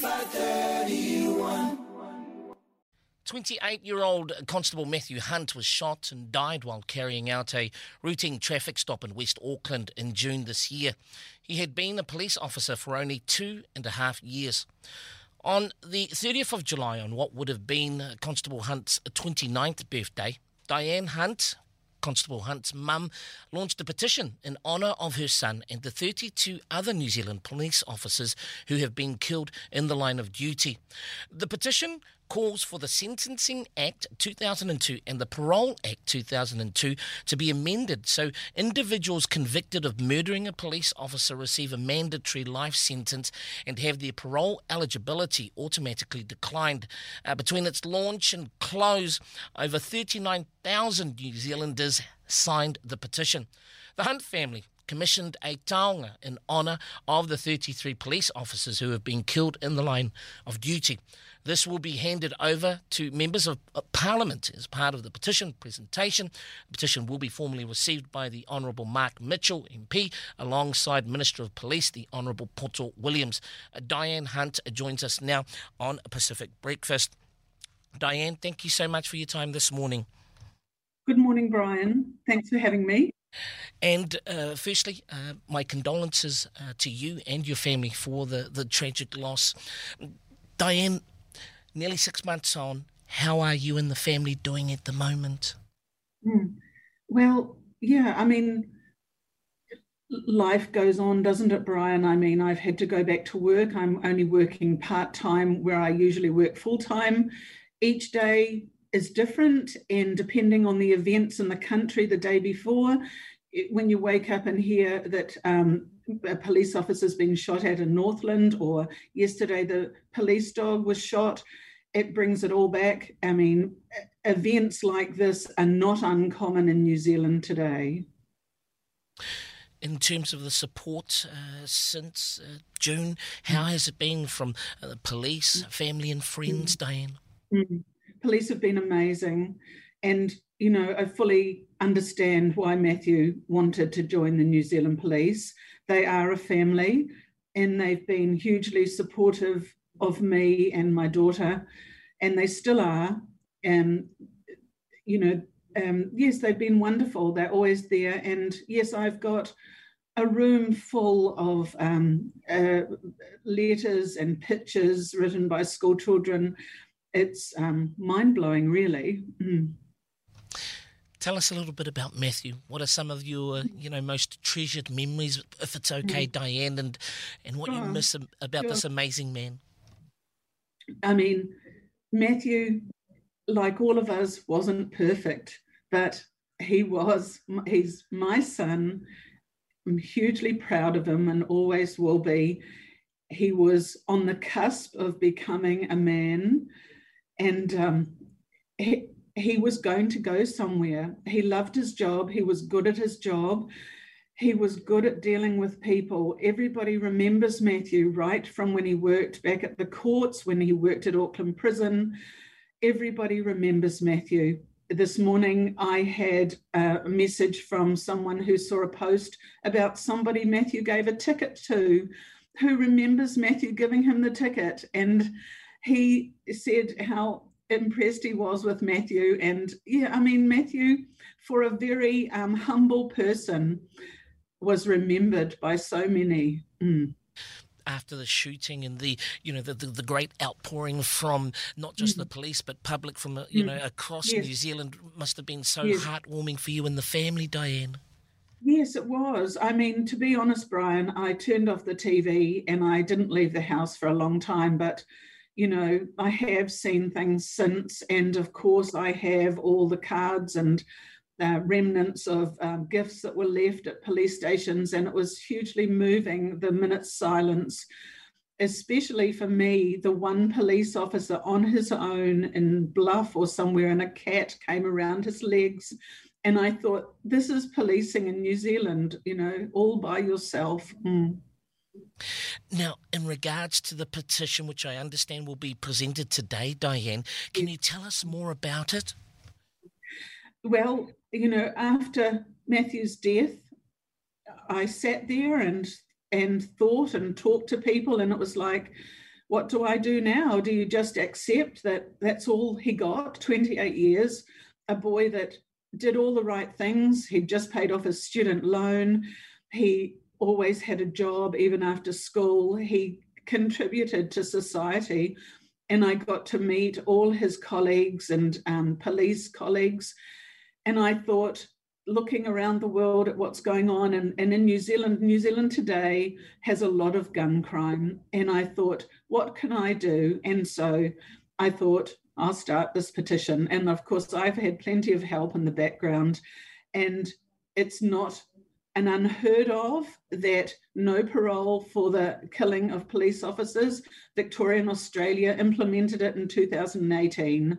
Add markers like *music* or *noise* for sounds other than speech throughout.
531. 28 year old Constable Matthew Hunt was shot and died while carrying out a routine traffic stop in West Auckland in June this year. He had been a police officer for only two and a half years. On the 30th of July, on what would have been Constable Hunt's 29th birthday, Diane Hunt, Constable Hunt's mum launched a petition in honour of her son and the 32 other New Zealand police officers who have been killed in the line of duty. The petition calls for the Sentencing Act 2002 and the Parole Act 2002 to be amended so individuals convicted of murdering a police officer receive a mandatory life sentence and have their parole eligibility automatically declined. Uh, between its launch and close, over 39,000 New Zealanders signed the petition. The Hunt family commissioned a taonga in honour of the 33 police officers who have been killed in the line of duty. This will be handed over to members of Parliament as part of the petition presentation. The petition will be formally received by the Honourable Mark Mitchell, MP, alongside Minister of Police, the Honourable Poto Williams. Uh, Diane Hunt joins us now on Pacific Breakfast. Diane, thank you so much for your time this morning. Good morning, Brian. Thanks for having me. And uh, firstly, uh, my condolences uh, to you and your family for the, the tragic loss. Diane, nearly six months on, how are you and the family doing at the moment? Mm. Well, yeah, I mean, life goes on, doesn't it, Brian? I mean, I've had to go back to work. I'm only working part time where I usually work full time. Each day is different, and depending on the events in the country the day before, it, when you wake up and hear that um, a police officer's been shot at in Northland, or yesterday the police dog was shot, it brings it all back. I mean, events like this are not uncommon in New Zealand today. In terms of the support uh, since uh, June, how has it been from uh, the police, family, and friends, mm. Diane? Mm police have been amazing. And, you know, I fully understand why Matthew wanted to join the New Zealand Police. They are a family and they've been hugely supportive of me and my daughter, and they still are. And, you know, um, yes, they've been wonderful. They're always there. And yes, I've got a room full of um, uh, letters and pictures written by school children it's um, mind blowing, really. Mm. Tell us a little bit about Matthew. What are some of your, you know, most treasured memories, if it's okay, mm. Diane, and and what oh, you miss about sure. this amazing man? I mean, Matthew, like all of us, wasn't perfect, but he was. He's my son. I'm hugely proud of him and always will be. He was on the cusp of becoming a man and um, he, he was going to go somewhere. He loved his job. He was good at his job. He was good at dealing with people. Everybody remembers Matthew right from when he worked back at the courts, when he worked at Auckland Prison. Everybody remembers Matthew. This morning, I had a message from someone who saw a post about somebody Matthew gave a ticket to who remembers Matthew giving him the ticket. And he said how impressed he was with Matthew. And yeah, I mean, Matthew, for a very um, humble person, was remembered by so many. Mm. After the shooting and the, you know, the, the, the great outpouring from not just mm. the police but public from, uh, you mm. know, across yes. New Zealand must have been so yes. heartwarming for you and the family, Diane. Yes, it was. I mean, to be honest, Brian, I turned off the TV and I didn't leave the house for a long time, but you know, I have seen things since, and of course, I have all the cards and uh, remnants of um, gifts that were left at police stations, and it was hugely moving the minute silence. Especially for me, the one police officer on his own in Bluff or somewhere, and a cat came around his legs. And I thought, this is policing in New Zealand, you know, all by yourself. Mm. Now, in regards to the petition, which I understand will be presented today, Diane, can you tell us more about it? Well, you know, after Matthew's death, I sat there and and thought and talked to people, and it was like, what do I do now? Do you just accept that that's all he got? 28 years, a boy that did all the right things. He'd just paid off his student loan. He always had a job, even after school. He contributed to society. And I got to meet all his colleagues and um, police colleagues. And I thought, looking around the world at what's going on and, and in New Zealand, New Zealand today has a lot of gun crime. And I thought, what can I do? And so I thought, I'll start this petition. And of course, I've had plenty of help in the background. And it's not an unheard of that no parole for the killing of police officers. Victoria and Australia implemented it in 2018.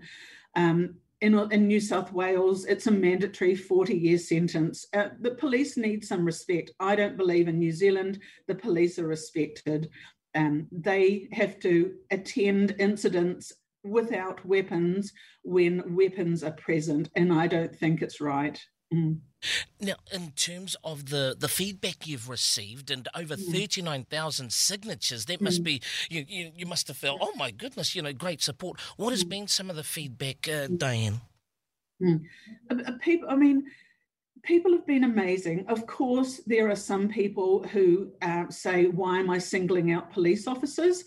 Um, in, in New South Wales, it's a mandatory 40 year sentence. Uh, the police need some respect. I don't believe in New Zealand, the police are respected. Um, they have to attend incidents without weapons when weapons are present, and I don't think it's right. Mm. Now, in terms of the, the feedback you've received and over mm. 39,000 signatures, that must mm. be, you, you, you, must have felt, oh my goodness, you know, great support. What has mm. been some of the feedback, uh, mm. Diane? Mm. People, I mean, people have been amazing. Of course, there are some people who uh, say, why am I singling out police officers?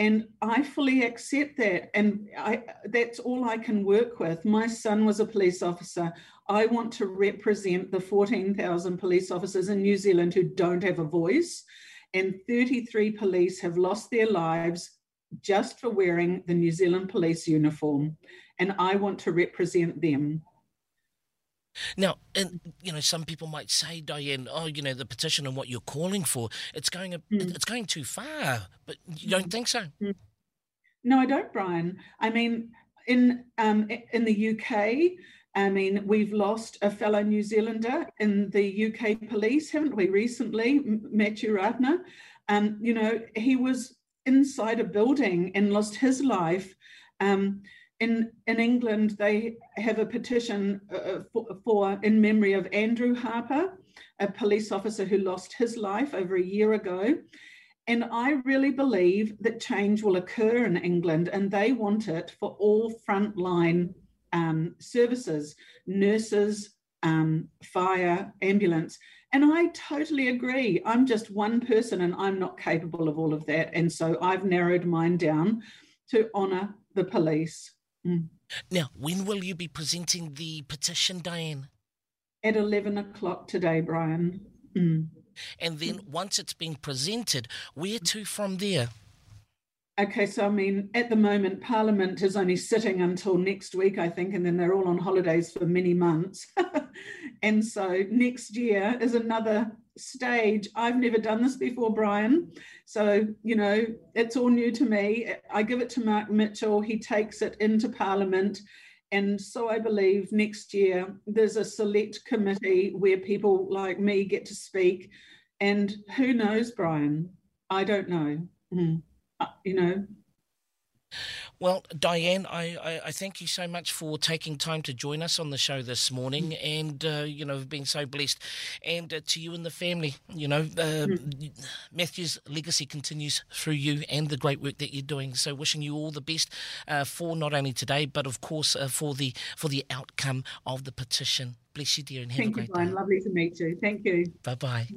And I fully accept that. And I, that's all I can work with. My son was a police officer. I want to represent the 14,000 police officers in New Zealand who don't have a voice. And 33 police have lost their lives just for wearing the New Zealand police uniform. And I want to represent them. Now, and you know, some people might say, Diane, oh, you know, the petition and what you're calling for, it's going, a, mm. it's going too far. But you don't think so? Mm. No, I don't, Brian. I mean, in um, in the UK, I mean, we've lost a fellow New Zealander in the UK police, haven't we? Recently, Matthew Ratana. Um, you know, he was inside a building and lost his life. Um, in, in England, they have a petition uh, for, for, in memory of Andrew Harper, a police officer who lost his life over a year ago. And I really believe that change will occur in England, and they want it for all frontline um, services, nurses, um, fire, ambulance. And I totally agree. I'm just one person and I'm not capable of all of that. And so I've narrowed mine down to honour the police. Mm. Now, when will you be presenting the petition, Diane? At 11 o'clock today, Brian. Mm. And then once it's been presented, where to from there? Okay, so I mean, at the moment, Parliament is only sitting until next week, I think, and then they're all on holidays for many months. *laughs* and so next year is another stage. I've never done this before, Brian. So, you know, it's all new to me. I give it to Mark Mitchell, he takes it into Parliament. And so I believe next year there's a select committee where people like me get to speak. And who knows, Brian? I don't know. Mm. You know, well, Diane, I, I, I, thank you so much for taking time to join us on the show this morning, and uh, you know, been so blessed, and uh, to you and the family. You know, uh, mm. Matthew's legacy continues through you and the great work that you're doing. So, wishing you all the best uh, for not only today, but of course uh, for the for the outcome of the petition. Bless you, dear, and have thank a great you, Brian. day. Lovely to meet you. Thank you. Bye bye.